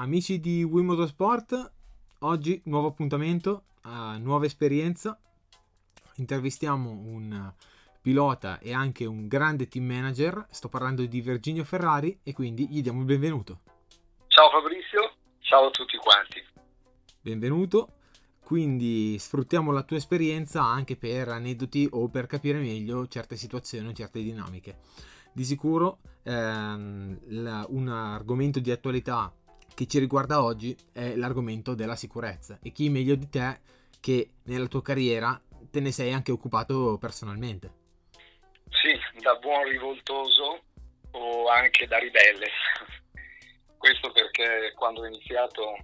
Amici di Wii Motorsport, oggi nuovo appuntamento, uh, nuova esperienza. Intervistiamo un pilota e anche un grande team manager. Sto parlando di Virginio Ferrari e quindi gli diamo il benvenuto. Ciao Fabrizio, ciao a tutti quanti. Benvenuto. Quindi sfruttiamo la tua esperienza anche per aneddoti o per capire meglio certe situazioni o certe dinamiche. Di sicuro ehm, la, un argomento di attualità che ci riguarda oggi è l'argomento della sicurezza e chi meglio di te che nella tua carriera te ne sei anche occupato personalmente. Sì, da buon rivoltoso o anche da ribelle. Questo perché quando ho iniziato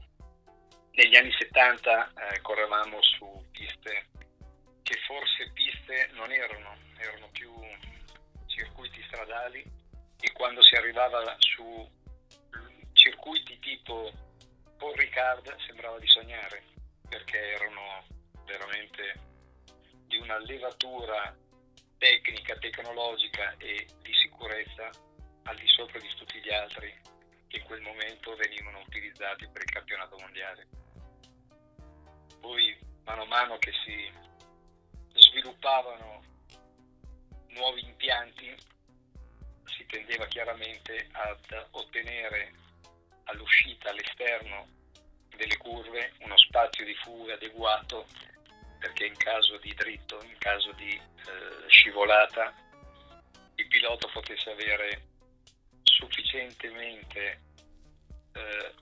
negli anni 70 eh, correvamo su piste che forse piste non erano, erano più circuiti stradali e quando si arrivava su circuiti tipo Paul Ricard sembrava di sognare perché erano veramente di una levatura tecnica, tecnologica e di sicurezza al di sopra di tutti gli altri che in quel momento venivano utilizzati per il campionato mondiale. Poi mano a mano che si sviluppavano nuovi impianti si tendeva chiaramente ad ottenere all'uscita, all'esterno delle curve, uno spazio di fuga adeguato perché in caso di dritto, in caso di eh, scivolata, il pilota potesse avere sufficientemente eh,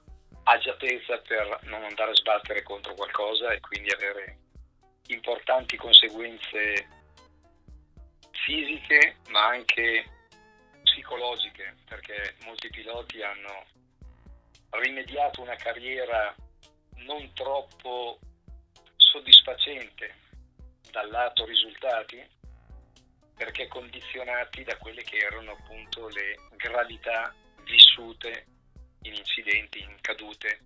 agiatezza per non andare a sbattere contro qualcosa e quindi avere importanti conseguenze fisiche ma anche psicologiche perché molti piloti hanno rimediato una carriera non troppo soddisfacente dal lato risultati perché condizionati da quelle che erano appunto le gravità vissute in incidenti, in cadute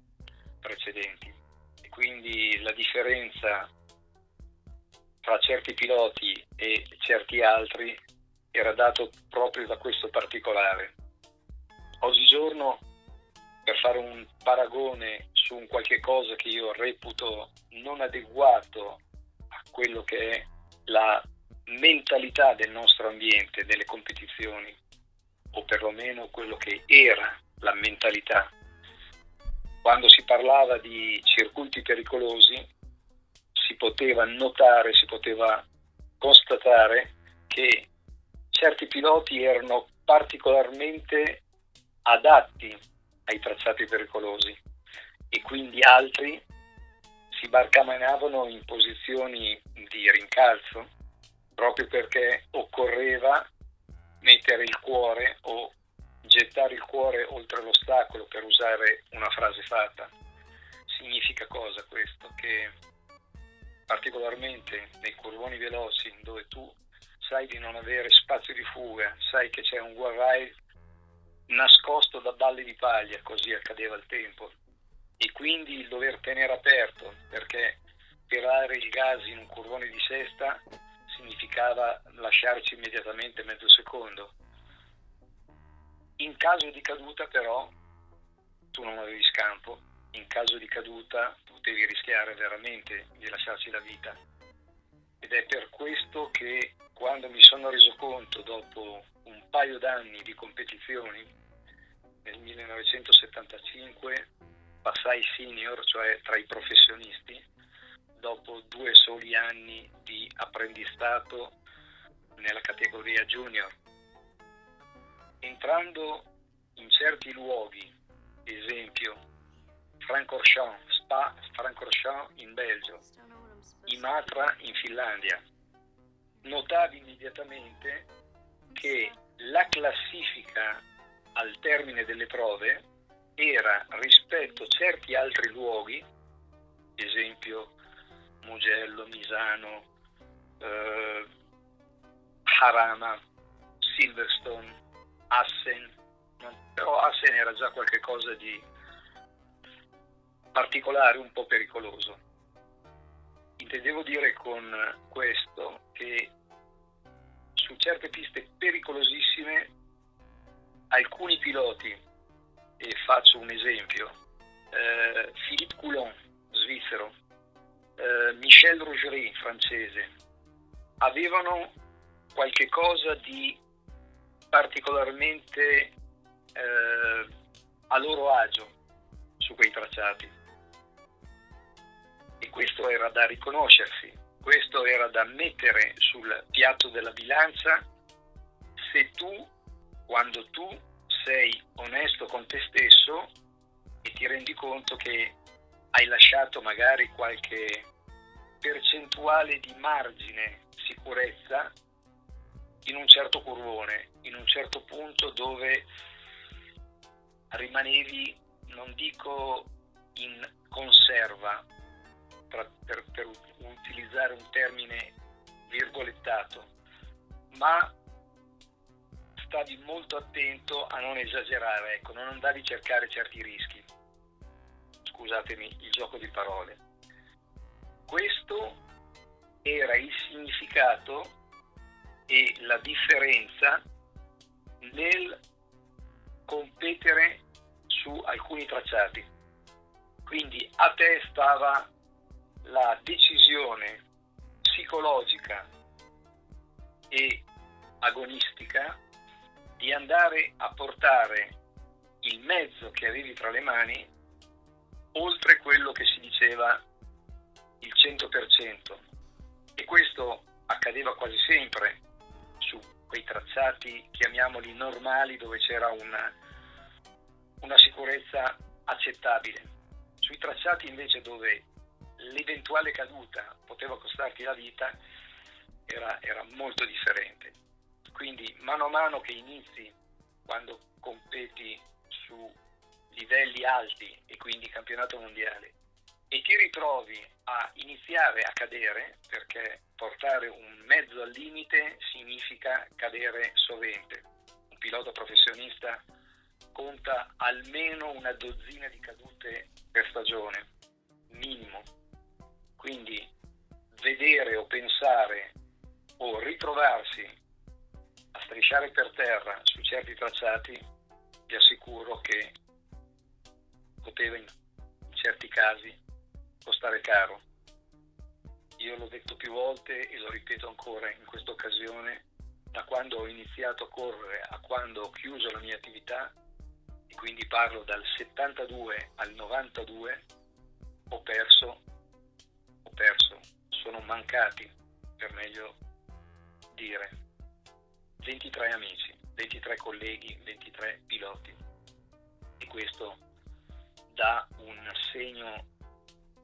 precedenti. E quindi la differenza tra certi piloti e certi altri era dato proprio da questo particolare. Oggigiorno per fare un paragone su un qualche cosa che io reputo non adeguato a quello che è la mentalità del nostro ambiente, delle competizioni, o perlomeno quello che era la mentalità. Quando si parlava di circuiti pericolosi, si poteva notare, si poteva constatare che certi piloti erano particolarmente adatti ai tracciati pericolosi e quindi altri si barcamanavano in posizioni di rincalzo proprio perché occorreva mettere il cuore o gettare il cuore oltre l'ostacolo per usare una frase fatta. Significa cosa questo? Che particolarmente nei curvoni veloci dove tu sai di non avere spazio di fuga, sai che c'è un guarrai nascosto da balle di paglia, così accadeva al tempo, e quindi il dover tenere aperto, perché tirare il gas in un curvone di sesta significava lasciarci immediatamente mezzo secondo. In caso di caduta però tu non avevi scampo, in caso di caduta potevi rischiare veramente di lasciarci la vita. Ed è per questo che quando mi sono reso conto dopo un paio d'anni di competizioni, nel 1975 passai senior, cioè tra i professionisti, dopo due soli anni di apprendistato nella categoria junior. Entrando in certi luoghi, esempio Francorchamps, Spa Francorchamps in Belgio, Imatra in Finlandia, notavi immediatamente che la classifica al termine delle prove era rispetto a certi altri luoghi, esempio Mugello, Misano, eh, Harama, Silverstone, Assen, però Assen era già qualcosa di particolare, un po' pericoloso. Intendevo dire con questo che su certe piste pericolosissime alcuni piloti, e faccio un esempio, eh, Philippe Coulon, svizzero, eh, Michel Rougerie, francese, avevano qualche cosa di particolarmente eh, a loro agio su quei tracciati. E questo era da riconoscersi, questo era da mettere sul piatto della bilancia. Se tu, quando tu sei onesto con te stesso e ti rendi conto che hai lasciato magari qualche percentuale di margine sicurezza in un certo curvone, in un certo punto dove rimanevi, non dico in conserva, per, per, per utilizzare un termine virgolettato, ma stavi molto attento a non esagerare, ecco, non andavi a cercare certi rischi. Scusatemi il gioco di parole. Questo era il significato e la differenza nel competere su alcuni tracciati. Quindi a te stava la decisione psicologica e agonistica di andare a portare il mezzo che avevi tra le mani oltre quello che si diceva il 100%. E questo accadeva quasi sempre su quei tracciati, chiamiamoli normali, dove c'era una, una sicurezza accettabile. Sui tracciati invece dove l'eventuale caduta poteva costarti la vita era, era molto differente. Quindi mano a mano che inizi, quando competi su livelli alti e quindi campionato mondiale, e ti ritrovi a iniziare a cadere, perché portare un mezzo al limite significa cadere sovente. Un pilota professionista conta almeno una dozzina di cadute per stagione, pensare o ritrovarsi a strisciare per terra su certi tracciati, vi assicuro che poteva in certi casi costare caro. Io l'ho detto più volte e lo ripeto ancora in questa occasione, da quando ho iniziato a correre a quando ho chiuso la mia attività, e quindi parlo dal 72 al 92, ho perso, ho perso, sono mancati, per meglio dire, 23 amici, 23 colleghi, 23 piloti. E questo dà un segno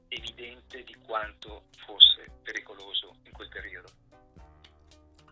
evidente di quanto fosse pericoloso in quel periodo.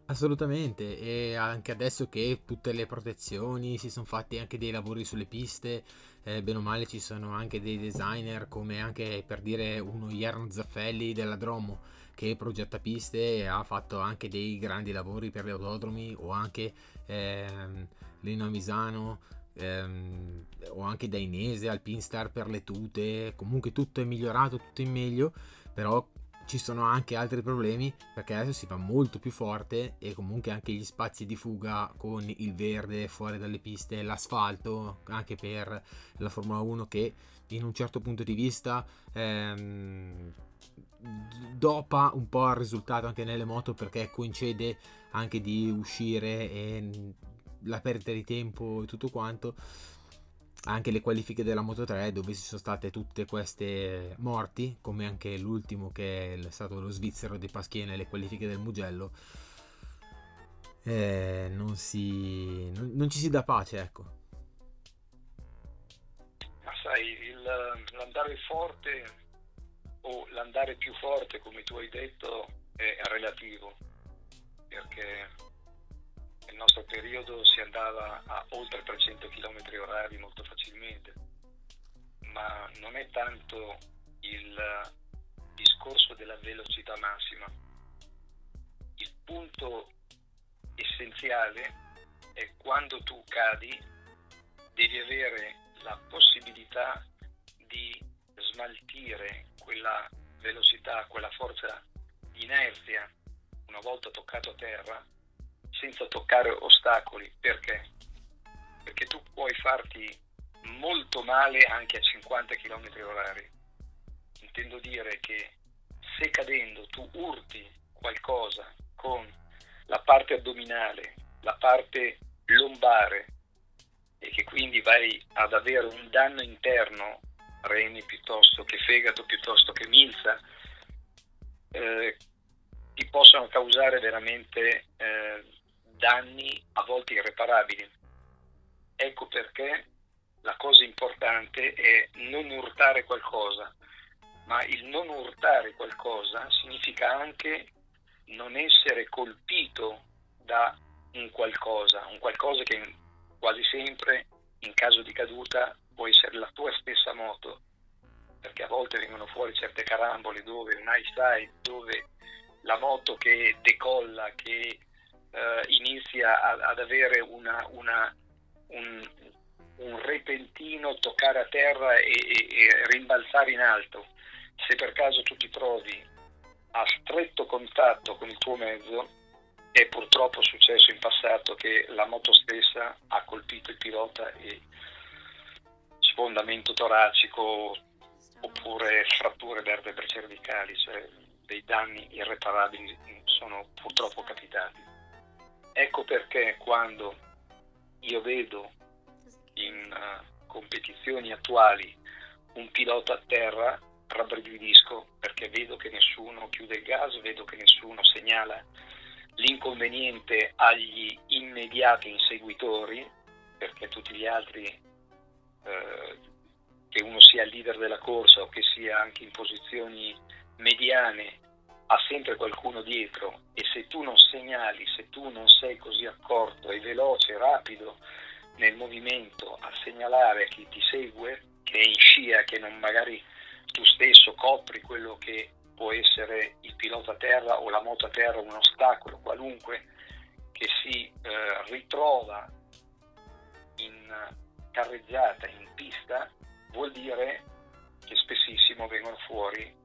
Assolutamente, e anche adesso che tutte le protezioni si sono fatti anche dei lavori sulle piste, eh, bene o male ci sono anche dei designer come anche per dire uno Jern Zaffelli della Dromo che progetta piste ha fatto anche dei grandi lavori per gli autodromi o anche ehm, Lino Misano ehm, o anche da Inese al Pinstar per le tute, comunque tutto è migliorato, tutto in meglio, però ci sono anche altri problemi perché adesso si va molto più forte e comunque anche gli spazi di fuga con il verde fuori dalle piste, l'asfalto anche per la Formula 1 che in un certo punto di vista ehm, dopa un po' il risultato anche nelle moto perché coincide anche di uscire e la perdita di tempo e tutto quanto. Anche le qualifiche della Moto 3 dove ci sono state tutte queste morti come anche l'ultimo che è stato lo svizzero di Paschier nelle qualifiche del Mugello. Eh, non, si, non, non, ci si dà pace ecco. Ma sai il, l'andare forte o l'andare più forte come tu hai detto è relativo perché nel nostro periodo si andava a oltre 300 km orari molto facilmente, ma non è tanto il discorso della velocità massima. Il punto essenziale è quando tu cadi devi avere la possibilità di smaltire quella velocità, quella forza di inerzia una volta toccato terra senza toccare ostacoli. Perché? Perché tu puoi farti molto male anche a 50 km h Intendo dire che se cadendo tu urti qualcosa con la parte addominale, la parte lombare e che quindi vai ad avere un danno interno, reni piuttosto che fegato, piuttosto che milza, eh, ti possono causare veramente eh, danni a volte irreparabili. Ecco perché la cosa importante è non urtare qualcosa, ma il non urtare qualcosa significa anche non essere colpito da un qualcosa, un qualcosa che quasi sempre in caso di caduta può essere la tua stessa moto, perché a volte vengono fuori certe carambole dove un high side, dove la moto che decolla, che eh, inizia a, ad avere una, una, un, un, repentino toccare a terra e, e, e rimbalzare in alto. Se per caso tu ti trovi a stretto contatto con il tuo mezzo, è purtroppo successo in passato che la moto stessa ha colpito il pilota e sfondamento toracico oppure fratture vertebre cervicali, cioè dei danni irreparabili sono purtroppo capitati. Ecco perché quando io vedo in uh, competizioni attuali un pilota a terra rabbrividisco perché vedo che nessuno chiude il gas, vedo che nessuno segnala l'inconveniente agli immediati inseguitori, perché tutti gli altri, eh, che uno sia il leader della corsa o che sia anche in posizioni mediane, ha sempre qualcuno dietro. E se tu non segnali, se tu non sei così accorto e veloce, rapido nel movimento a segnalare a chi ti segue, che è in scia, che non magari tu stesso copri quello che può essere il pilota a terra o la moto a terra, un ostacolo qualunque che si eh, ritrova in carreggiata, in pista, vuol dire che spessissimo vengono fuori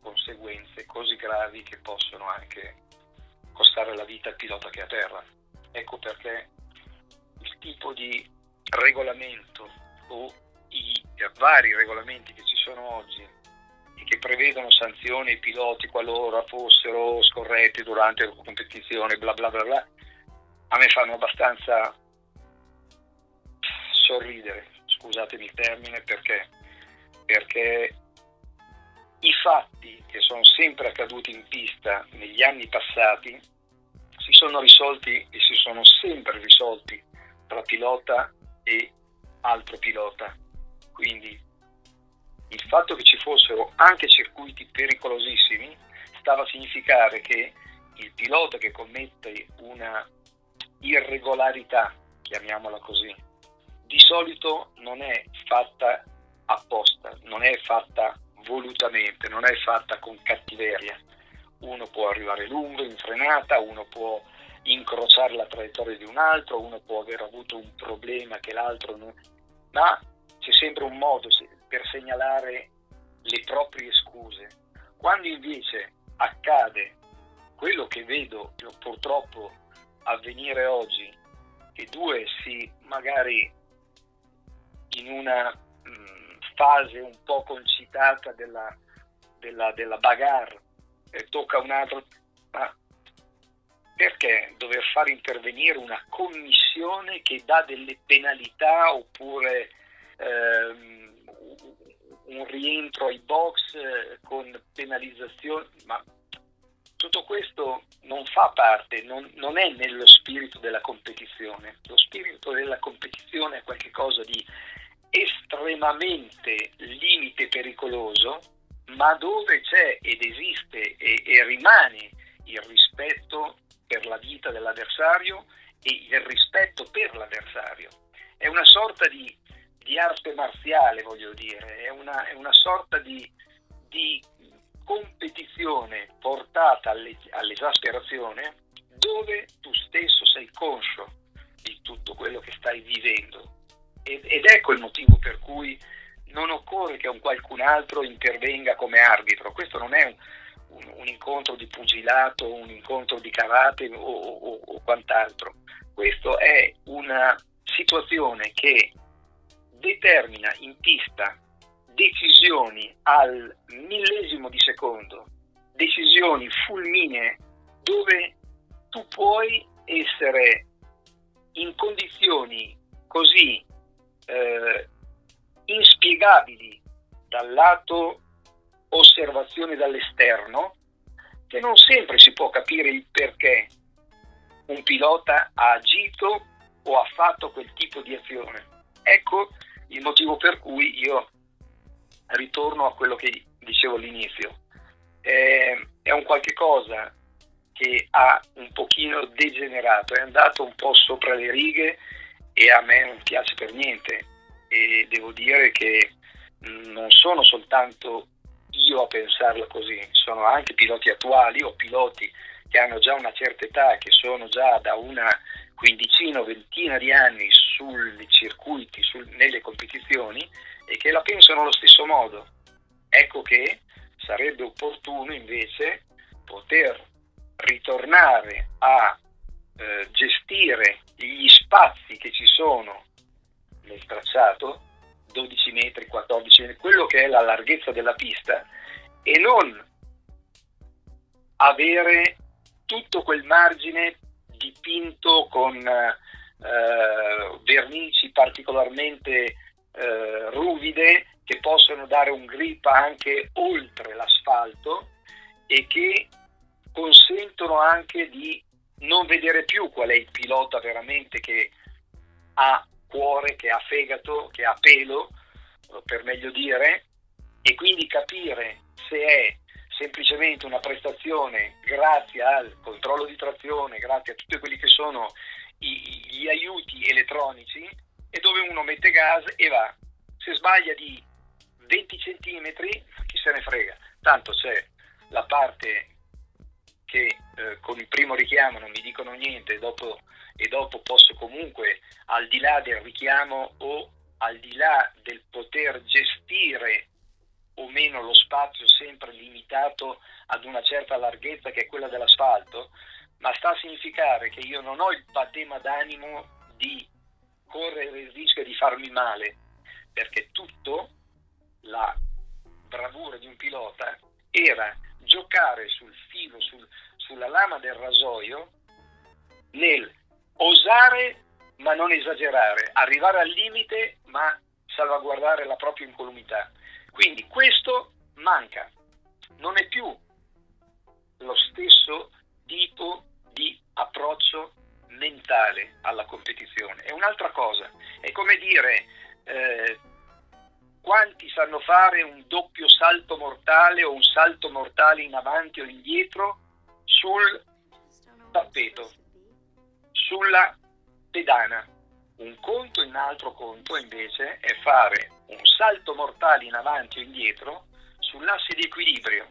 conseguenze così gravi che possono anche costare la vita al pilota che è a terra. Ecco perché il tipo di regolamento o i vari regolamenti che ci sono oggi e che prevedono sanzioni ai piloti qualora fossero scorretti durante la competizione, bla bla bla bla, a me fanno abbastanza sorridere, scusatemi il termine, perché? Perché i fatti che sono sempre accaduti in pista negli anni passati si sono risolti e si sono sempre risolti tra pilota e altro pilota. Quindi il fatto che ci fossero anche circuiti pericolosissimi stava a significare che il pilota che commette una irregolarità, chiamiamola così, di solito non è fatta apposta, non è fatta volutamente, non è fatta con cattiveria. Uno può arrivare lungo in frenata, uno può incrociare la traiettoria di un altro, uno può aver avuto un problema che l'altro non... ma c'è sempre un modo per segnalare le proprie scuse. Quando invece accade quello che vedo purtroppo avvenire oggi, che due si magari in una fase un po' concitata della, della, della bagarre, eh, tocca un altro, ma perché dover far intervenire una commissione che dà delle penalità oppure ehm, un rientro ai box eh, con penalizzazioni? Ma tutto questo non fa parte, non, non, è nello spirito della competizione. Lo spirito della competizione è qualcosa di estremamente limite pericoloso, ma dove c'è ed esiste e, e rimane il rispetto per la vita dell'avversario e il rispetto per l'avversario. È una sorta di, di arte marziale, voglio dire, è una, è una sorta di, di, competizione portata alle, all'esasperazione dove tu stesso sei conscio di tutto quello che stai vivendo ed ecco il motivo per cui non occorre che un qualcun altro intervenga come arbitro. Questo non è un, un, un incontro di pugilato, un incontro di karate o, o, o quant'altro. Questa è una situazione che determina in pista decisioni al millesimo di secondo, decisioni fulminee dove tu puoi essere in condizioni così eh, inspiegabili dal lato osservazione dall'esterno che non sempre si può capire il perché un pilota ha agito o ha fatto quel tipo di azione. Ecco il motivo per cui io ritorno a quello che dicevo all'inizio. Eh, è un qualche cosa che ha un pochino degenerato, è andato un po' sopra le righe e a me non piace per niente e devo dire che non sono soltanto io a pensarlo così, sono anche piloti attuali o piloti che hanno già una certa età, che sono già da una quindicina o ventina di anni sui circuiti, sul, nelle competizioni e che la pensano allo stesso modo. Ecco che sarebbe opportuno invece poter ritornare a eh, gestire gli spazi che ci sono nel tracciato, 12 metri, 14 metri, quello che è la larghezza della pista e non avere tutto quel margine dipinto con eh, vernici particolarmente eh, ruvide che possono dare un grip anche oltre l'asfalto e che consentono anche di non vedere più qual è il pilota veramente che ha cuore, che ha fegato, che ha pelo, per meglio dire, e quindi capire se è semplicemente una prestazione grazie al controllo di trazione, grazie a tutti quelli che sono gli aiuti elettronici e dove uno mette gas e va. Se sbaglia di 20 cm, chi se ne frega, tanto c'è la parte che eh, con il primo richiamo non mi dicono niente e dopo, e dopo posso comunque, al di là del richiamo o al di là del poter gestire o meno lo spazio sempre limitato ad una certa larghezza che è quella dell'asfalto, ma sta a significare che io non ho il patema d'animo di correre il rischio di farmi male, perché tutto la bravura di un pilota era giocare sul filo, sul, sulla lama del rasoio, nel osare ma non esagerare, arrivare al limite ma salvaguardare la propria incolumità. Quindi questo manca, non è più lo stesso tipo di approccio mentale alla competizione, è un'altra cosa, è come dire eh, quanti sanno fare un doppio salto mortale o un salto mortale in avanti o indietro sul tappeto, sulla pedana. Un conto in altro conto invece è fare un salto mortale in avanti o indietro sull'asse di equilibrio,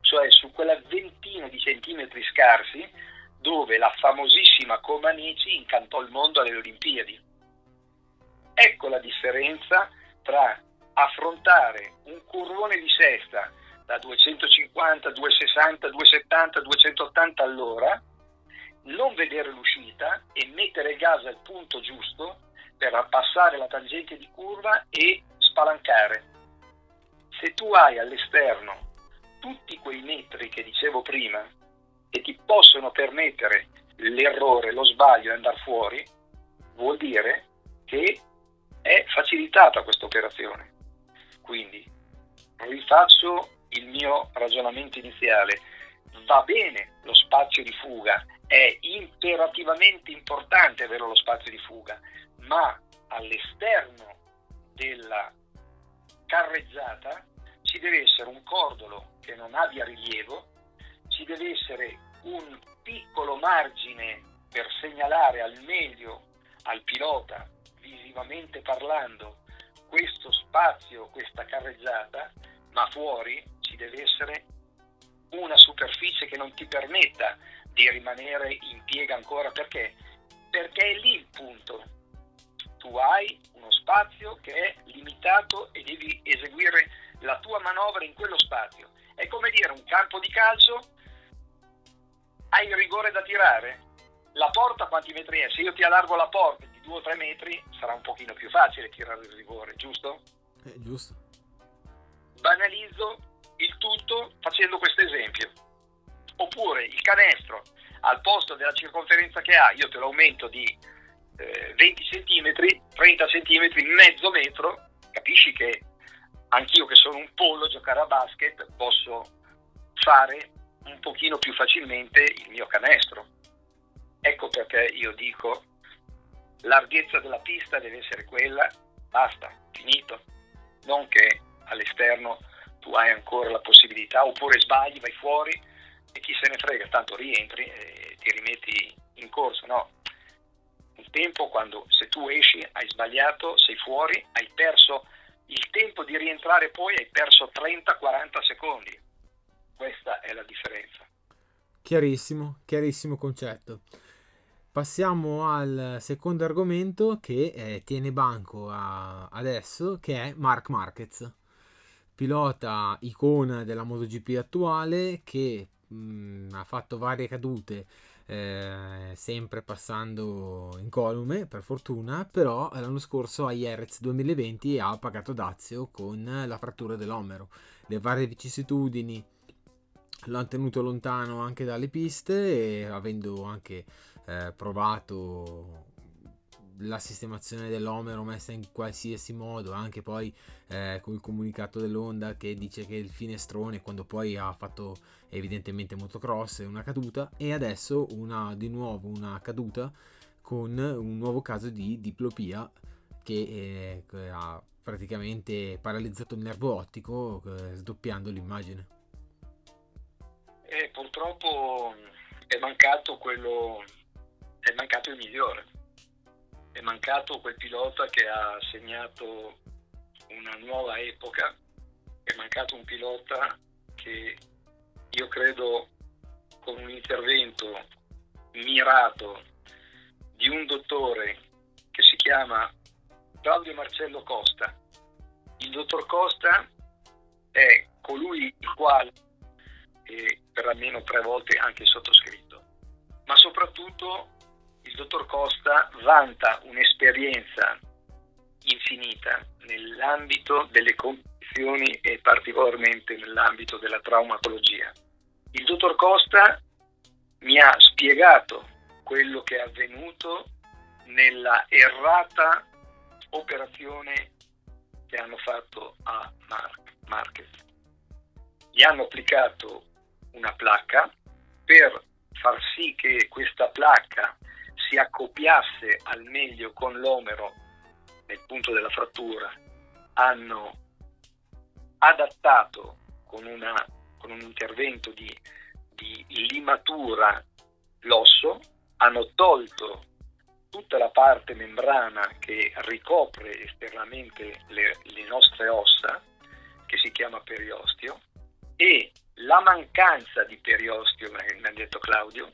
cioè su quella ventina di centimetri scarsi dove la famosissima Comaneci incantò il mondo alle Olimpiadi. Ecco la differenza tra affrontare un curvone di sesta da 250, 260, 270, 280 all'ora, non vedere l'uscita e mettere il gas al punto giusto per passare la tangente di curva e spalancare. Se tu hai all'esterno tutti quei metri che dicevo prima che ti possono permettere l'errore, lo sbaglio e andare fuori, vuol dire che è facilitata questa operazione. Quindi rifaccio il mio ragionamento iniziale. Va bene lo spazio di fuga, è imperativamente importante avere lo spazio di fuga, ma all'esterno della carrezzata ci deve essere un cordolo che non abbia rilievo, ci deve essere un piccolo margine per segnalare al meglio al pilota, visivamente parlando, questo spazio, questa carrezzata, ma fuori ci deve essere una superficie che non ti permetta di rimanere in piega ancora perché? Perché è lì il punto. Tu hai uno spazio che è limitato e devi eseguire la tua manovra in quello spazio. È come dire un campo di calcio, hai il rigore da tirare, la porta quanti metri è? Se io ti allargo la porta ti due o tre metri sarà un pochino più facile tirare il rigore, giusto? Eh, giusto. Banalizzo il tutto facendo questo esempio. Oppure il canestro al posto della circonferenza che ha, io te lo aumento di eh, 20 cm, 30 cm, mezzo metro, capisci che anch'io che sono un pollo giocare a basket posso fare un pochino più facilmente il mio canestro. Ecco perché io dico larghezza della pista deve essere quella, basta, finito. Non che all'esterno tu hai ancora la possibilità, oppure sbagli, vai fuori e chi se ne frega, tanto rientri e ti rimetti in corso, no. Un tempo quando se tu esci hai sbagliato, sei fuori, hai perso il tempo di rientrare poi hai perso 30-40 secondi. Questa è la differenza. Chiarissimo, chiarissimo concetto. Passiamo al secondo argomento che eh, tiene banco a, adesso, che è Mark Marquez, pilota icona della MotoGP attuale che mh, mm, ha fatto varie cadute, eh, sempre passando incolume per fortuna, però l'anno scorso a Jerez 2020 ha pagato dazio con la frattura dell'omero. Le varie vicissitudini l'hanno tenuto lontano anche dalle piste e avendo anche eh, provato la sistemazione dell'omero messa in qualsiasi modo, anche poi eh, con il comunicato dell'Onda che dice che il finestrone quando poi ha fatto evidentemente motocross è una caduta e adesso una, di nuovo una caduta con un nuovo caso di diplopia che eh, ha praticamente paralizzato il nervo ottico eh, sdoppiando l'immagine. E purtroppo è mancato quello è mancato il migliore. È mancato quel pilota che ha segnato una nuova epoca, è mancato un pilota che io credo con un intervento mirato di un dottore che si chiama Claudio Marcello Costa. Il dottor Costa è colui il quale, per almeno tre volte anche sottoscritto, ma soprattutto il dottor Costa vanta un'esperienza infinita nell'ambito delle condizioni e particolarmente nell'ambito della traumatologia. Il dottor Costa mi ha spiegato quello che è avvenuto nella errata operazione che hanno fatto a Mar- Marquez. Gli hanno applicato una placca per far sì che questa placca si accoppiasse al meglio con l'omero nel punto della frattura, hanno adattato con, una, con un intervento di, di limatura l'osso, hanno tolto tutta la parte membrana che ricopre esternamente le, le, nostre ossa, che si chiama periostio, e la mancanza di periostio, mi ha detto Claudio,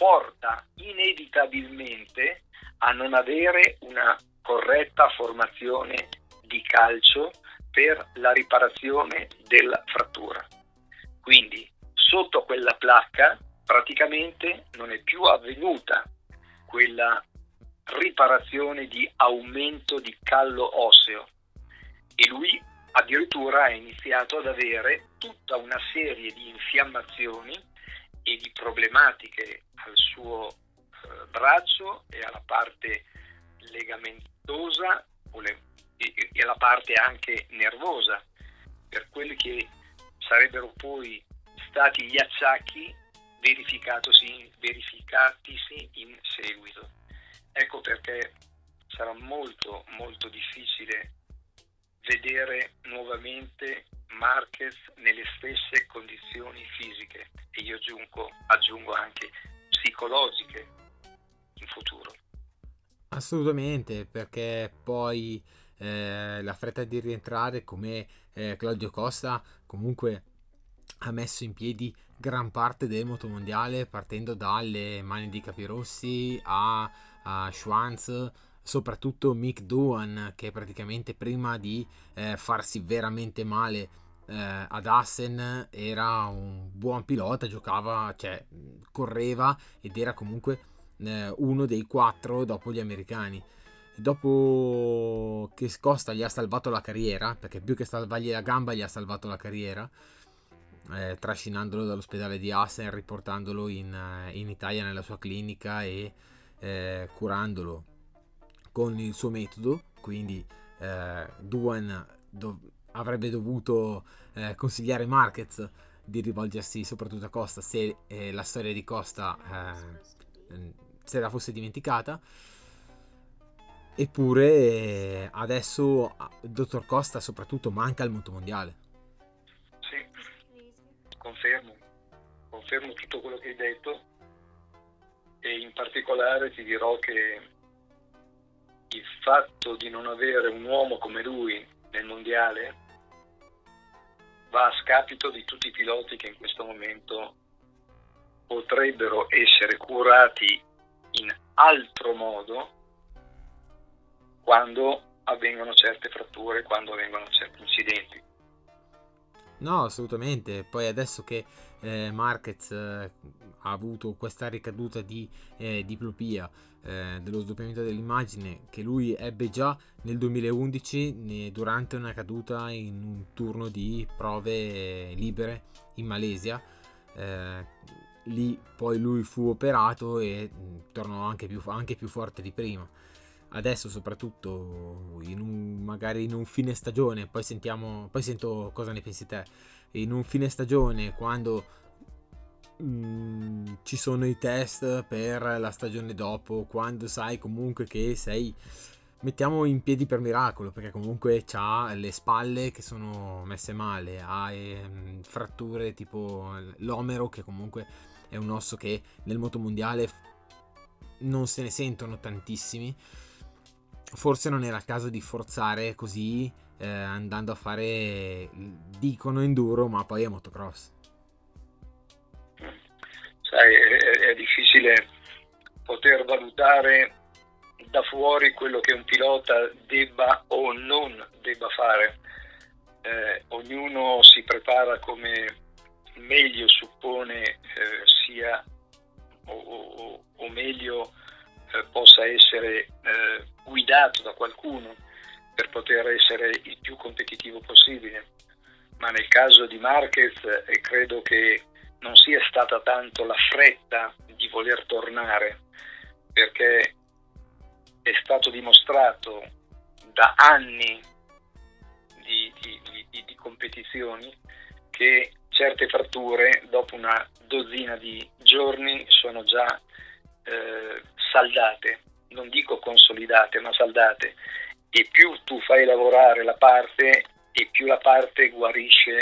porta inevitabilmente a non avere una corretta formazione di calcio per la riparazione della frattura. Quindi sotto quella placca praticamente non è più avvenuta quella riparazione di aumento di callo osseo e lui addirittura ha iniziato ad avere tutta una serie di infiammazioni e di problematiche al suo eh, braccio e alla parte legamentosa le, e, e alla parte anche nervosa, per quelli che sarebbero poi stati gli acciacchi verificatisi, verificatisi in seguito. Ecco perché sarà molto molto difficile vedere nuovamente Marquez nelle stesse condizioni fisiche e io aggiungo, aggiungo anche psicologiche in futuro. Assolutamente, perché poi eh, la fretta di rientrare come eh, Claudio Costa comunque ha messo in piedi gran parte del motomondiale partendo dalle mani di Capirossi a, a Schwanz soprattutto Mick Duan che praticamente prima di eh, farsi veramente male eh, ad Assen era un buon pilota, giocava, cioè correva ed era comunque eh, uno dei quattro dopo gli americani. Dopo che Costa gli ha salvato la carriera, perché più che salvargli la gamba gli ha salvato la carriera, eh, trascinandolo dall'ospedale di Assen, riportandolo in, eh, in Italia nella sua clinica e eh, curandolo con il suo metodo. Quindi eh, Duan do- avrebbe dovuto eh, consigliare Marquez di rivolgersi soprattutto a Costa se eh, la storia di Costa se la fosse dimenticata. Eppure adesso il dottor Costa soprattutto manca al motomondiale confermo, confermo tutto quello che hai detto e in particolare ti dirò che il fatto di non avere un uomo come lui nel mondiale va a scapito di tutti i piloti che in questo momento potrebbero essere curati in altro modo quando avvengono certe fratture, quando avvengono certi incidenti. No, assolutamente. Poi adesso che eh, Marquez eh, ha avuto questa ricaduta di eh, diplopia, eh, dello sdoppiamento dell'immagine che lui ebbe già nel 2011 durante una caduta in un turno di prove libere in Malesia. Eh, lì poi lui fu operato e mh, tornò anche più, anche più forte di prima adesso soprattutto in un, magari in un fine stagione poi sentiamo poi sento cosa ne pensi te in un fine stagione quando mm, ci sono i test per la stagione dopo quando sai comunque che sei mettiamo in piedi per miracolo perché comunque ha le spalle che sono messe male ha eh, fratture tipo l'omero che comunque è un osso che nel motomondiale non se ne sentono tantissimi. Forse non era il caso di forzare così eh, andando a fare dicono enduro ma poi è motocross. Sai è, è difficile poter valutare da fuori quello che un pilota debba o non debba fare. Eh, ognuno si prepara come meglio suppone eh, sia o, o, o meglio eh, possa essere eh, guidato da qualcuno per poter essere il più competitivo possibile. Ma nel caso di Marquez eh, credo che non sia stata tanto la fretta di voler tornare, perché è stato dimostrato da anni di, di, di, di competizioni che certe fratture dopo una dozzina di giorni sono già eh, saldate, non dico consolidate, ma saldate. E più tu fai lavorare la parte e più la parte guarisce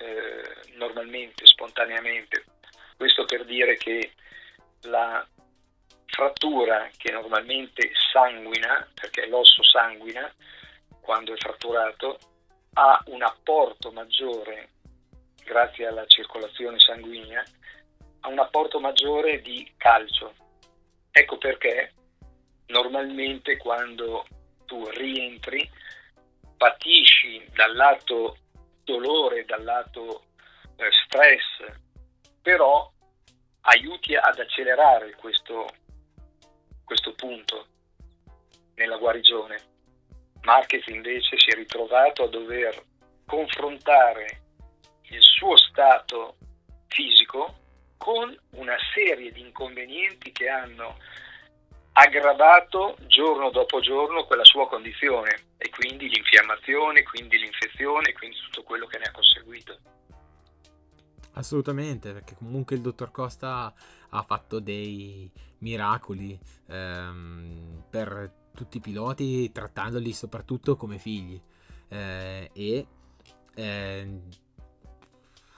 eh, normalmente, spontaneamente. Questo per dire che la frattura che normalmente sanguina, perché l'osso sanguina quando è fratturato, ha un apporto maggiore grazie alla circolazione sanguigna, ha un apporto maggiore di calcio, Ecco perché normalmente quando tu rientri patisci dal lato dolore, dal lato eh, stress, però aiuti ad accelerare questo, questo punto nella guarigione. Marquez invece si è ritrovato a dover confrontare il suo stato fisico con una serie di inconvenienti che hanno aggravato giorno dopo giorno quella sua condizione e quindi l'infiammazione, quindi l'infezione, quindi tutto quello che ne ha conseguito. Assolutamente, perché comunque il dottor Costa ha fatto dei miracoli ehm, per tutti i piloti, trattandoli soprattutto come figli. Eh, e eh,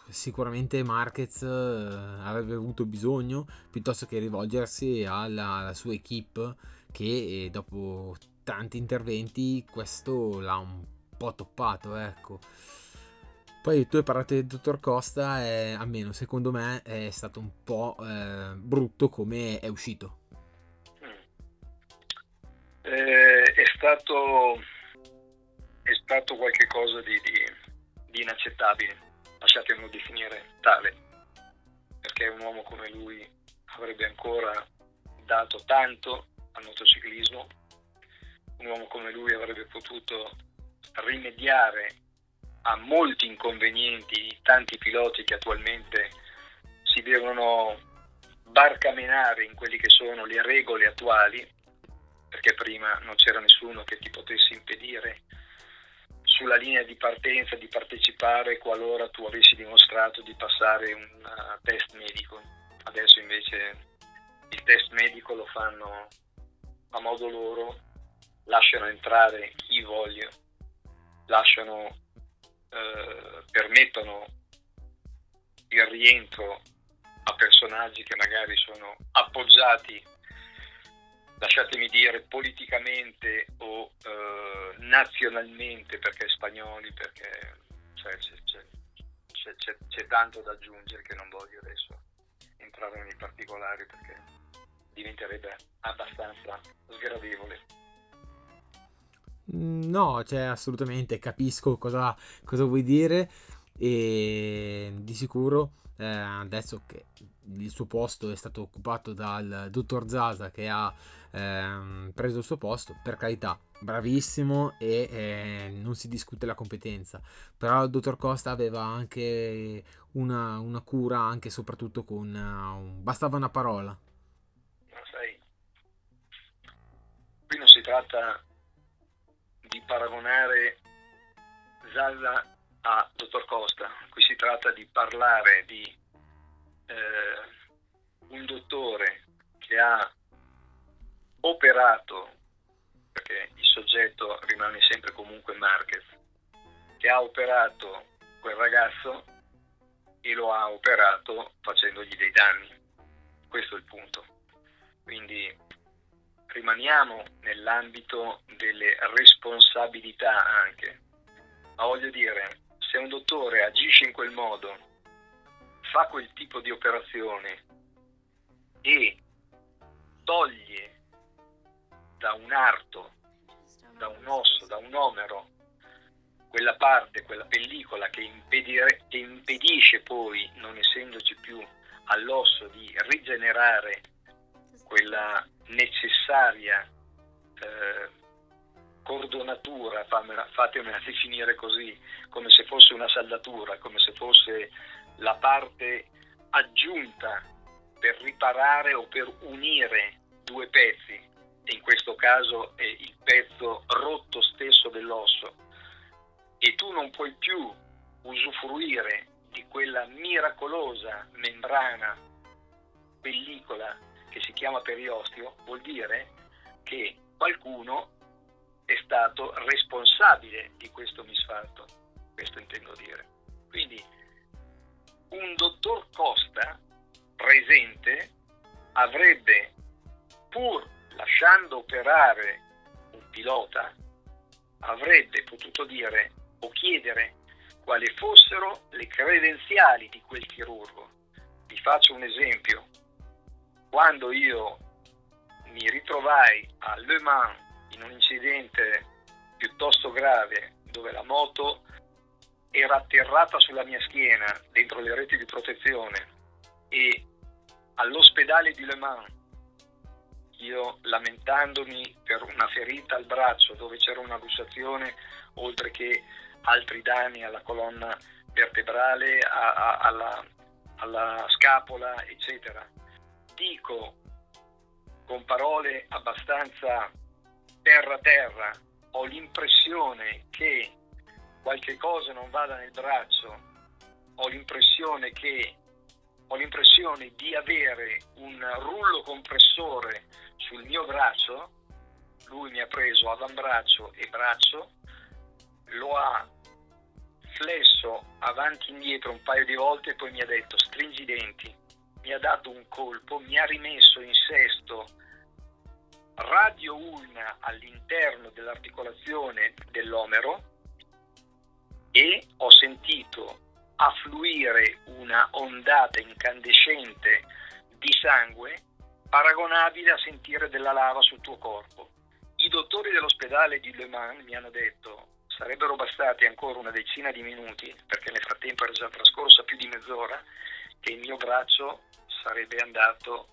sicuramente Marquez eh, avrebbe avuto bisogno piuttosto che rivolgersi alla, alla sua equip che eh, dopo tanti interventi questo l'ha un po' toppato ecco. Poi tu hai parlato del dottor Costa e almeno secondo me è stato un po' eh, brutto come è uscito. Eh, è stato è stato qualcosa di, di, di inaccettabile lasciatemelo definire tale, perché un uomo come lui avrebbe ancora dato tanto al motociclismo. Un uomo come lui avrebbe potuto rimediare a molti inconvenienti di tanti piloti che attualmente si devono barcamenare in quelle che sono le regole attuali, perché prima non c'era nessuno che ti potesse impedire sulla linea di partenza di partecipare qualora tu avessi dimostrato di passare un uh, test medico. Adesso invece il test medico lo fanno a modo loro, lasciano entrare chi vogliono, lasciano, eh, permettono il rientro a personaggi che magari sono appoggiati, lasciatemi dire, politicamente o eh, nazionalmente perché spagnoli, perché cioè, c'è, c'è, c'è, tanto da aggiungere che non voglio adesso entrare nei particolari perché diventerebbe abbastanza sgradevole. No, cioè assolutamente capisco cosa, cosa vuoi dire e di sicuro eh, adesso che il suo posto è stato occupato dal dottor Zaza che ha ehm, preso il suo posto, per carità, bravissimo e eh, non si discute la competenza, però il dottor Costa aveva anche una, una cura anche e soprattutto con... Uh, bastava una parola. Sai, qui non si tratta di paragonare Zaza a dottor Costa, qui si tratta di parlare di eh, un dottore che ha operato, perché il soggetto rimane sempre comunque Marquez, che ha operato quel ragazzo e lo ha operato facendogli dei danni. Questo è il punto. Quindi rimaniamo nell'ambito delle responsabilità anche. Ma voglio dire, se un dottore agisce in quel modo, fa quel tipo di operazione e toglie da un arto, da un osso, da un omero, quella parte, quella pellicola che, impedire, che impedisce poi, non essendoci più all'osso, di rigenerare quella necessaria eh, cordonatura, fatemela definire così, come se fosse una saldatura, come se fosse la parte aggiunta per riparare o per unire due pezzi, in questo caso è il pezzo rotto stesso dell'osso, e tu non puoi più usufruire di quella miracolosa membrana, pellicola che si chiama periostio, vuol dire che qualcuno è stato responsabile di questo misfatto, questo intendo dire. Quindi un dottor Costa presente avrebbe, pur lasciando operare un pilota, avrebbe potuto dire o chiedere quali fossero le credenziali di quel chirurgo. Vi faccio un esempio. Quando io mi ritrovai a Le Mans in un incidente piuttosto grave dove la moto era atterrata sulla mia schiena dentro le reti di protezione e all'ospedale di Le Mans io lamentandomi per una ferita al braccio dove c'era una lussazione oltre che altri danni alla colonna vertebrale, a, a, alla, alla scapola, eccetera. Dico con parole abbastanza terra terra ho l'impressione che qualche cosa non vada nel braccio, ho l'impressione che ho l'impressione di avere un rullo compressore sul mio braccio, lui mi ha preso avambraccio e braccio, lo ha flesso avanti e indietro un paio di volte e poi mi ha detto stringi i denti, mi ha dato un colpo, mi ha rimesso in sesto radio ulna all'interno dell'articolazione dell'omero e ho sentito affluire una ondata incandescente di sangue paragonabile a sentire della lava sul tuo corpo. I dottori dell'ospedale di Le Mans mi hanno detto sarebbero bastati ancora una decina di minuti, perché nel frattempo era già trascorsa più di mezz'ora, che il mio braccio sarebbe andato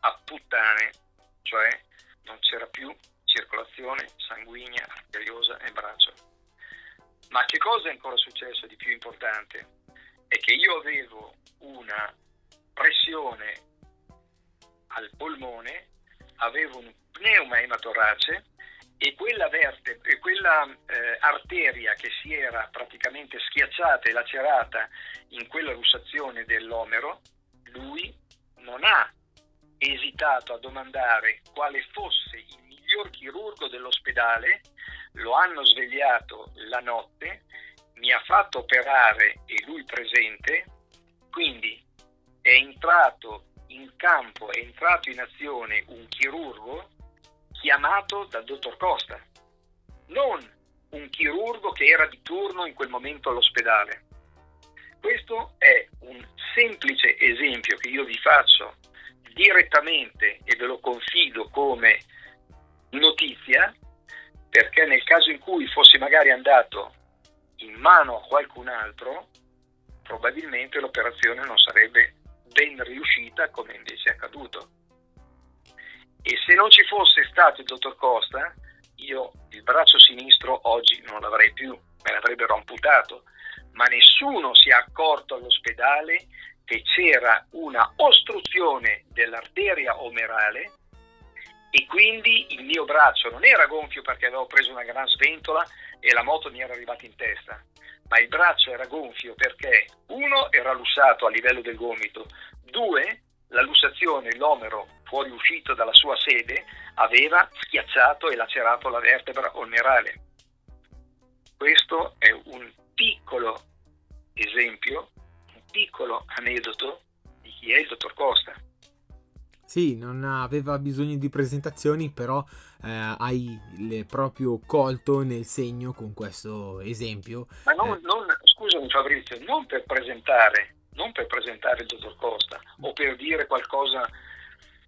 a puttane, cioè non c'era più circolazione sanguigna arteriosa e braccio. Ma che cosa è ancora successo di più importante? È che io avevo una pressione al polmone, avevo un pneuma ematorace e quella, verte, e quella eh, arteria che si era praticamente schiacciata e lacerata in quella lussazione dell'omero, lui non ha esitato a domandare quale fosse il miglior chirurgo dell'ospedale, lo hanno svegliato la notte, mi ha fatto operare e lui presente, quindi è entrato in campo, è entrato in azione un chirurgo chiamato dal dottor Costa, non un chirurgo che era di turno in quel momento all'ospedale. Questo è un semplice esempio che io vi faccio direttamente e ve lo confido come notizia, perché nel caso in cui fossi magari andato in mano a qualcun altro, probabilmente l'operazione non sarebbe ben riuscita come invece è accaduto. E se non ci fosse stato il dottor Costa, io il braccio sinistro oggi non l'avrei più, me l'avrebbero amputato, ma nessuno si è accorto all'ospedale che c'era una ostruzione dell'arteria omerale e quindi il mio braccio non era gonfio perché avevo preso una gran sventola e la moto mi era arrivata in testa, ma il braccio era gonfio perché uno era lussato a livello del gomito, due la lussazione, l'omero fuoriuscito dalla sua sede, aveva schiacciato e lacerato la vertebra olmerale. Questo è un piccolo esempio, un piccolo aneddoto di chi è il dottor Costa. Sì, non aveva bisogno di presentazioni, però eh, hai le, proprio colto nel segno con questo esempio. Ma non, eh. non, scusami Fabrizio, non per presentare non per presentare il dottor Costa o per dire qualcosa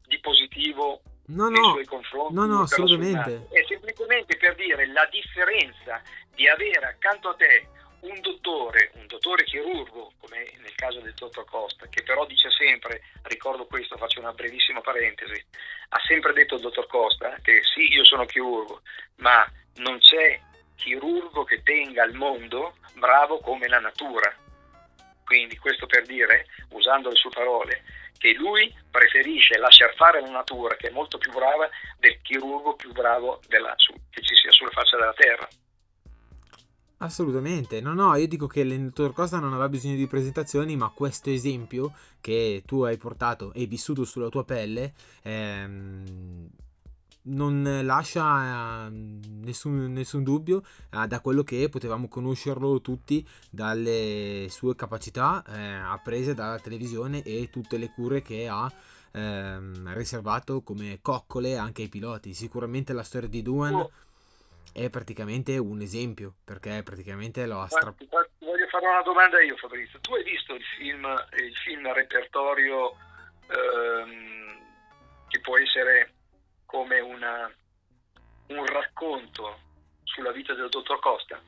di positivo no, nei no, suoi confronti. No, no, assolutamente. È semplicemente per dire la differenza di avere accanto a te un dottore, un dottore chirurgo, come nel caso del dottor Costa, che però dice sempre, ricordo questo, faccio una brevissima parentesi, ha sempre detto il dottor Costa che sì, io sono chirurgo, ma non c'è chirurgo che tenga al mondo bravo come la natura. Quindi questo per dire, usando le sue parole, che lui preferisce lasciar fare la natura, che è molto più brava, del chirurgo più bravo della, che ci sia sulla faccia della terra. Assolutamente, no, no, io dico che dottor Costa non aveva bisogno di presentazioni, ma questo esempio che tu hai portato e vissuto sulla tua pelle ehm, non lascia eh, nessun, nessun dubbio eh, da quello che potevamo conoscerlo tutti dalle sue capacità eh, apprese dalla televisione e tutte le cure che ha ehm, riservato come coccole anche ai piloti. Sicuramente la storia di Duan oh. È praticamente un esempio perché praticamente lo ha strappato. Voglio fare una domanda io Fabrizio, tu hai visto il film, il film repertorio ehm, che può essere come una, un racconto sulla vita del dottor Costa?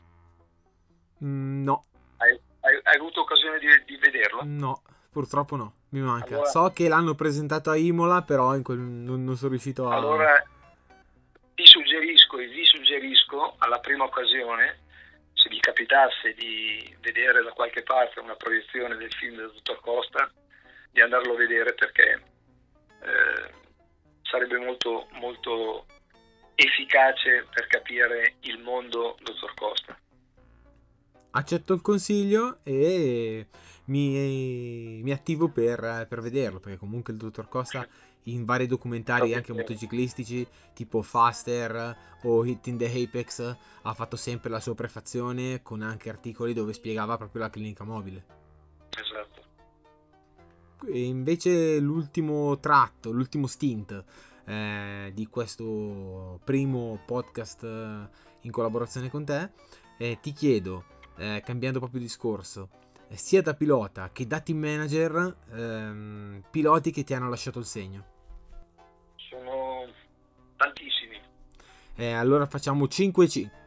Mm, no. Hai, hai, hai, avuto occasione di, di, vederlo? No, purtroppo no, mi manca. Allora, so che l'hanno presentato a Imola, però quel, non, non, sono riuscito a... Allora ti suggerisco suggerisco alla prima occasione, se vi capitasse di vedere da qualche parte una proiezione del film del dottor Costa, di andarlo a vedere perché... Eh, sarebbe molto, molto efficace per capire il mondo dottor Costa. Accetto il consiglio e mi, mi attivo per, per, vederlo, perché comunque il dottor Costa in vari documentari anche motociclistici tipo Faster o Hitting the Apex ha fatto sempre la sua prefazione con anche articoli dove spiegava proprio la clinica mobile. Esatto. E invece l'ultimo tratto, l'ultimo stint eh, di questo primo podcast eh, in collaborazione con te, eh, ti chiedo, eh, cambiando proprio discorso, sia da pilota che da team manager, ehm, piloti che ti hanno lasciato il segno. Tantissimi. allora facciamo 5 e 5.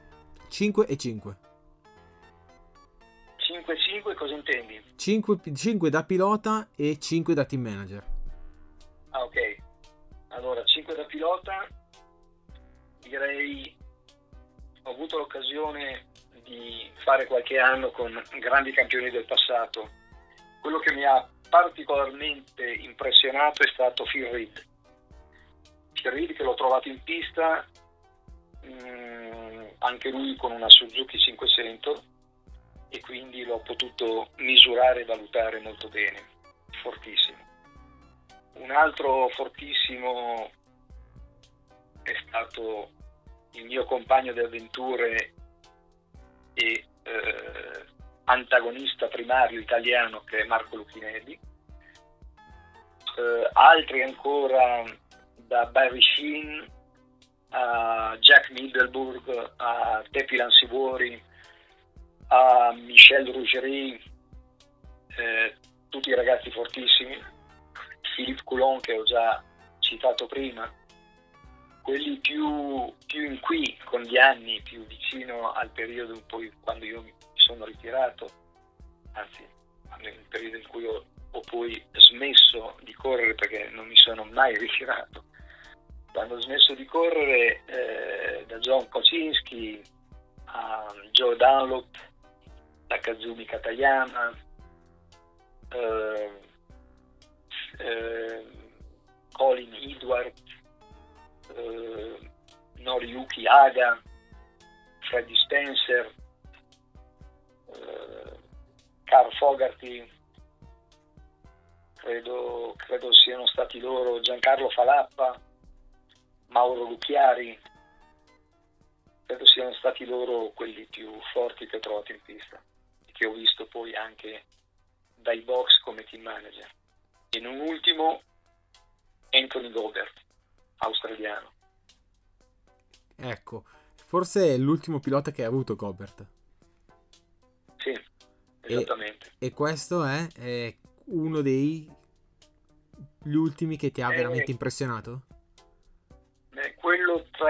5 e 5. 5 5 cosa intendi? 5, 5 da pilota e 5 da team manager. Ah ok. allora 5 da pilota direi ho avuto l'occasione di fare qualche anno con grandi campioni del passato. Quello che mi ha particolarmente impressionato è stato Phil Reed. Reed che l'ho trovato in pista, mh, mm, anche lui con una Suzuki 500 e quindi l'ho potuto misurare e valutare molto bene, fortissimo. Un altro fortissimo è stato il mio compagno di avventure e eh, antagonista primario italiano che è Marco Lucchinelli, eh, altri ancora da Barry Sheen a Jack Middleburg, a Tepi Lansivori, a Michel Rougerie, eh, tutti ragazzi fortissimi, Philippe Coulon che ho già citato prima, quelli più, più in qui con gli anni, più vicino al periodo cui, quando io mi sono ritirato, anzi nel periodo in cui ho, ho poi smesso di correre perché non mi sono mai ritirato. Ho smesso di correre, eh, da John Kocinski a Joe Dunlop, da Kazumi Katayama, eh, eh, Colin Edward, eh, Noriyuki Haga, Freddy Spencer, eh, Carl Fogarty, credo, credo siano stati loro. Giancarlo Falappa, Mauro Lucchiari, credo siano stati loro quelli più forti che ho trovato in pista, che ho visto poi anche dai box come team manager. E non ultimo Anthony Gobert australiano. Ecco, forse è l'ultimo pilota che ha avuto Gobert. Sì, esattamente. E, e questo è, è, uno dei gli ultimi che ti ha è, veramente impressionato? È quello tra,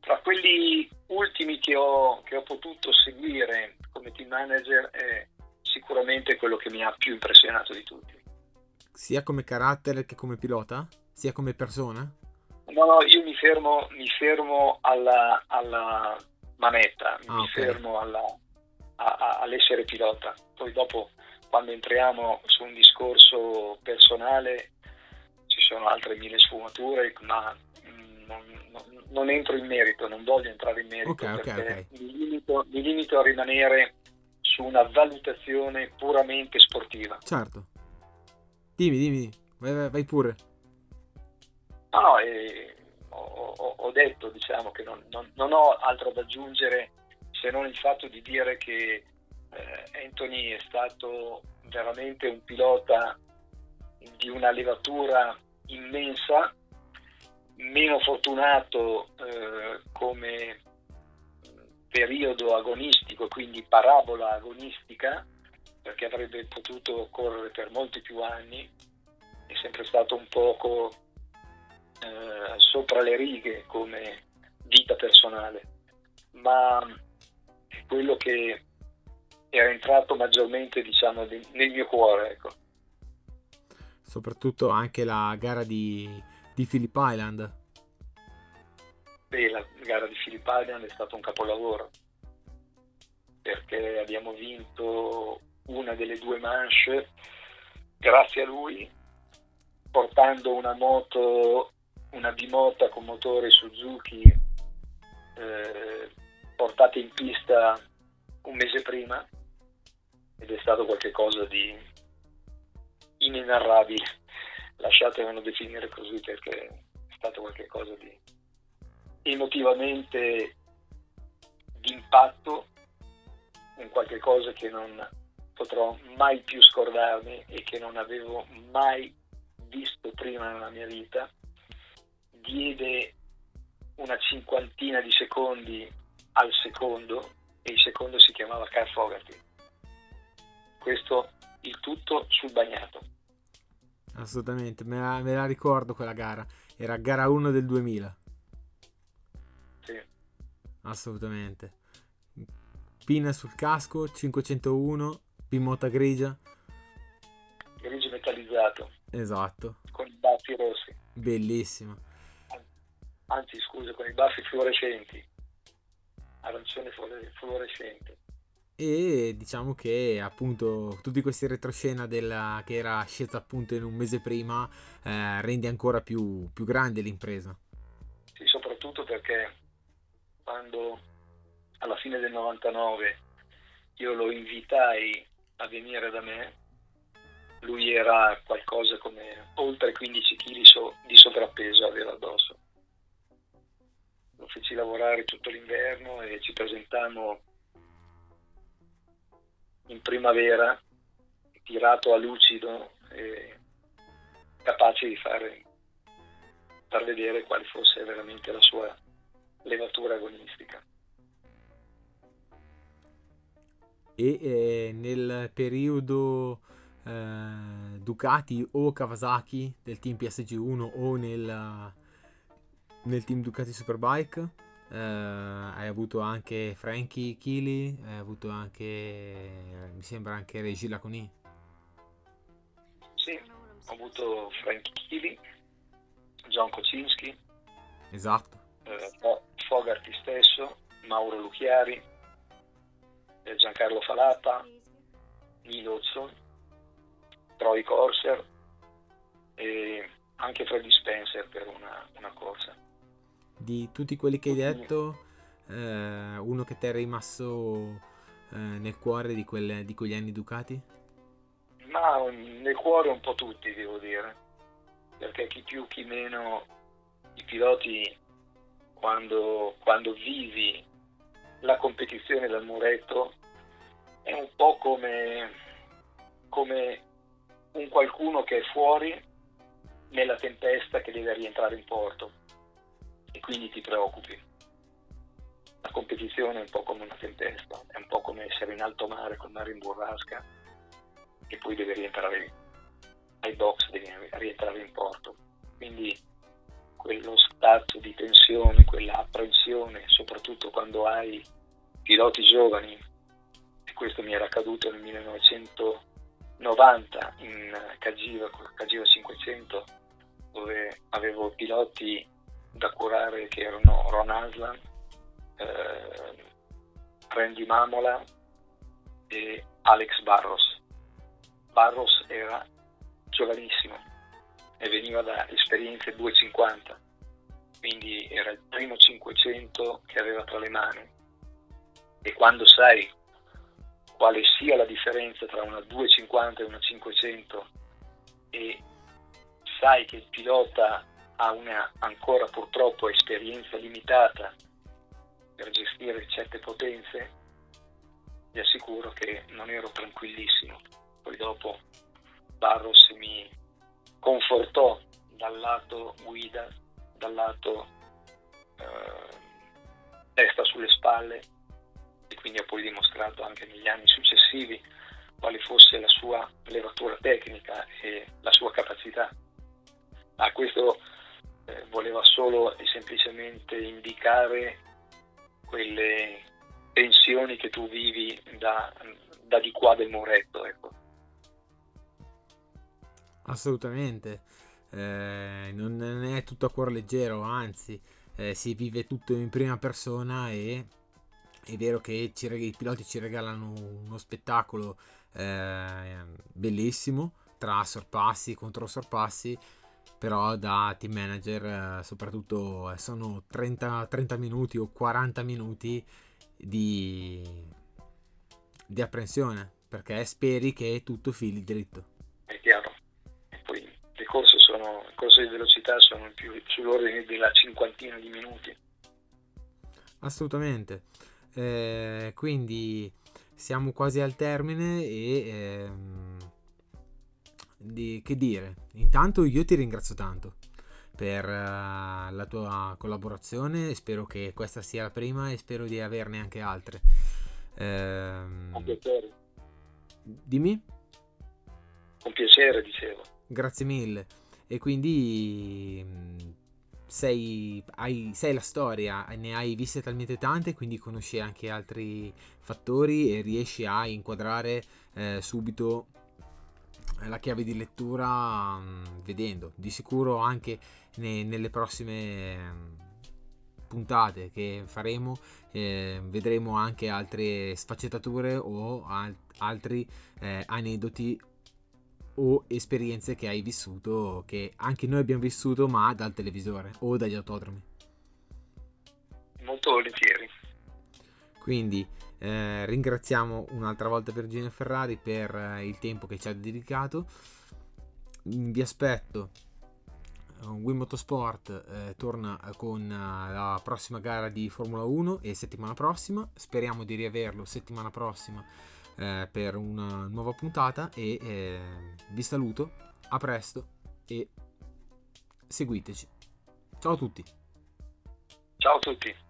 tra quelli ultimi che ho, che ho potuto seguire come team manager è sicuramente quello che mi ha più impressionato di tutti. Sia come carattere che come pilota? Sia come persona? No, no, io mi fermo, mi fermo alla, alla, manetta, ah, mi okay. fermo alla, a, a, all'essere pilota. Poi dopo, quando entriamo su un discorso personale, ci sono altre mille sfumature, ma non, non, entro in merito, non voglio entrare in merito okay, perché okay, mi, limito, mi limito a rimanere su una valutazione puramente sportiva. Certo. Dimmi, dimmi, vai, vai pure. No, no, eh, ho, ho, detto diciamo, che non, non, non, ho altro da aggiungere se non il fatto di dire che eh, Anthony è stato veramente un pilota di una levatura immensa, meno fortunato eh, come periodo agonistico, quindi parabola agonistica, perché avrebbe potuto correre per molti più anni, è sempre stato un poco eh, sopra le righe come vita personale, ma quello che era entrato maggiormente diciamo, nel mio cuore. Ecco. Soprattutto anche la gara di, di Phillip Island. Beh, la gara di Phillip Island è stato un capolavoro perché abbiamo vinto una delle due manche grazie a lui portando una moto una bimota con motore Suzuki eh, portata in pista un mese prima ed è stato qualcosa di inenarrabile, lasciatemelo definire così perché è stato qualcosa di emotivamente d'impatto, un qualche cosa che non potrò mai più scordarmi e che non avevo mai visto prima nella mia vita diede una cinquantina di secondi al secondo e il secondo si chiamava Carl Fogarty. Questo il tutto sul bagnato. Assolutamente, me la, me la ricordo quella gara. Era gara 1 del 2000. Sì. Assolutamente. Pin sul casco, 501, pimota grigia. Grigio metallizzato. Esatto. Con i baffi rossi. Bellissimo. Anzi, scusa, con i baffi fluorescenti. Arancione fluorescente. E diciamo che appunto tutti questi retroscena della, che era scesa appunto in un mese prima eh, rende ancora più, più grande l'impresa. Sì, soprattutto perché quando alla fine del 99 io lo invitai a venire da me, lui era qualcosa come oltre 15 kg so, di sovrappeso aveva addosso. Lo feci lavorare tutto l'inverno e ci presentammo in primavera, tirato a lucido e capace di fare, far vedere quale fosse veramente la sua levatura agonistica. E eh, nel periodo eh, Ducati o Kawasaki del team PSG1 o nel, nel team Ducati Superbike eh, hai avuto anche Frankie Kili, hai avuto anche mi sembra anche Regi Laconi. Sì, ho avuto Frankie Kili, John Kocinski. Esatto. Eh, Fogarty stesso, Mauro Lucchiari, eh, Giancarlo Falata, Neil Hudson, Troy Corser e anche Freddy Spencer per una, una corsa. Di tutti quelli che hai detto, eh, uno che ti è rimasto eh, nel cuore di, quelle, di quegli anni Ducati? Ma nel cuore un po' tutti, devo dire, perché chi più chi meno i piloti quando, quando vivi la competizione dal muretto è un po' come, come un qualcuno che è fuori nella tempesta che deve rientrare in porto e quindi ti preoccupi. La competizione è un po' come una tempesta, è un po' come essere in alto mare col mare in burrasca e poi deve rientrare ai box, deve rientrare in porto. Quindi quello stato di tensione, quella apprensione, soprattutto quando hai piloti giovani, e questo mi era accaduto nel 1900 90 in Cagiva, Cagiva 500, dove avevo piloti da curare che erano Ron Aslan, eh, Randy Mamola e Alex Barros. Barros era giovanissimo e veniva da esperienze 250, quindi era il primo 500 che aveva tra le mani. E quando sai quale sia la differenza tra una 250 e una 500 e sai che il pilota ha una ancora purtroppo esperienza limitata per gestire certe potenze, vi assicuro che non ero tranquillissimo. Poi dopo Barros mi confortò dal lato guida, dal lato eh, testa sulle spalle e quindi ha poi dimostrato anche negli anni successivi quale fosse la sua levatura tecnica e la sua capacità. A questo eh, voleva solo e semplicemente indicare quelle tensioni che tu vivi da, da di qua del muretto. Ecco. Assolutamente, eh, non è tutto a cuore leggero, anzi eh, si vive tutto in prima persona e è vero che ci, i piloti ci regalano uno spettacolo eh, bellissimo tra sorpassi, contro sorpassi, però da team manager eh, soprattutto eh, sono 30, 30, minuti o 40 minuti di, di apprensione perché speri che tutto fili dritto. È chiaro. E poi le corse, sono, le corse di velocità sono più sull'ordine della cinquantina di minuti. Assolutamente. Eh, quindi siamo quasi al termine e ehm, di, che dire. Intanto io ti ringrazio tanto per uh, la tua collaborazione spero che questa sia la prima e spero di averne anche altre. Ehm, con piacere. Dimmi? Con piacere dicevo. Grazie mille. E quindi sei, hai, sei la storia, ne hai viste talmente tante, quindi conosci anche altri fattori e riesci a inquadrare eh, subito la chiave di lettura mh, mm, vedendo. Di sicuro anche ne, nelle prossime ehm, puntate che faremo eh, vedremo anche altre sfaccettature o al- altri eh, aneddoti o esperienze che hai vissuto che anche noi abbiamo vissuto ma dal televisore o dagli autodromi molto volentieri quindi eh, ringraziamo un'altra volta Virginia Ferrari per eh, il tempo che ci ha dedicato. Mm, vi aspetto. Eh, Wii Motorsport eh, torna con la prossima gara di Formula 1 e settimana prossima. Speriamo di riaverlo settimana prossima eh, per una nuova puntata e vi saluto. A presto e seguiteci. Ciao a tutti. Ciao a tutti.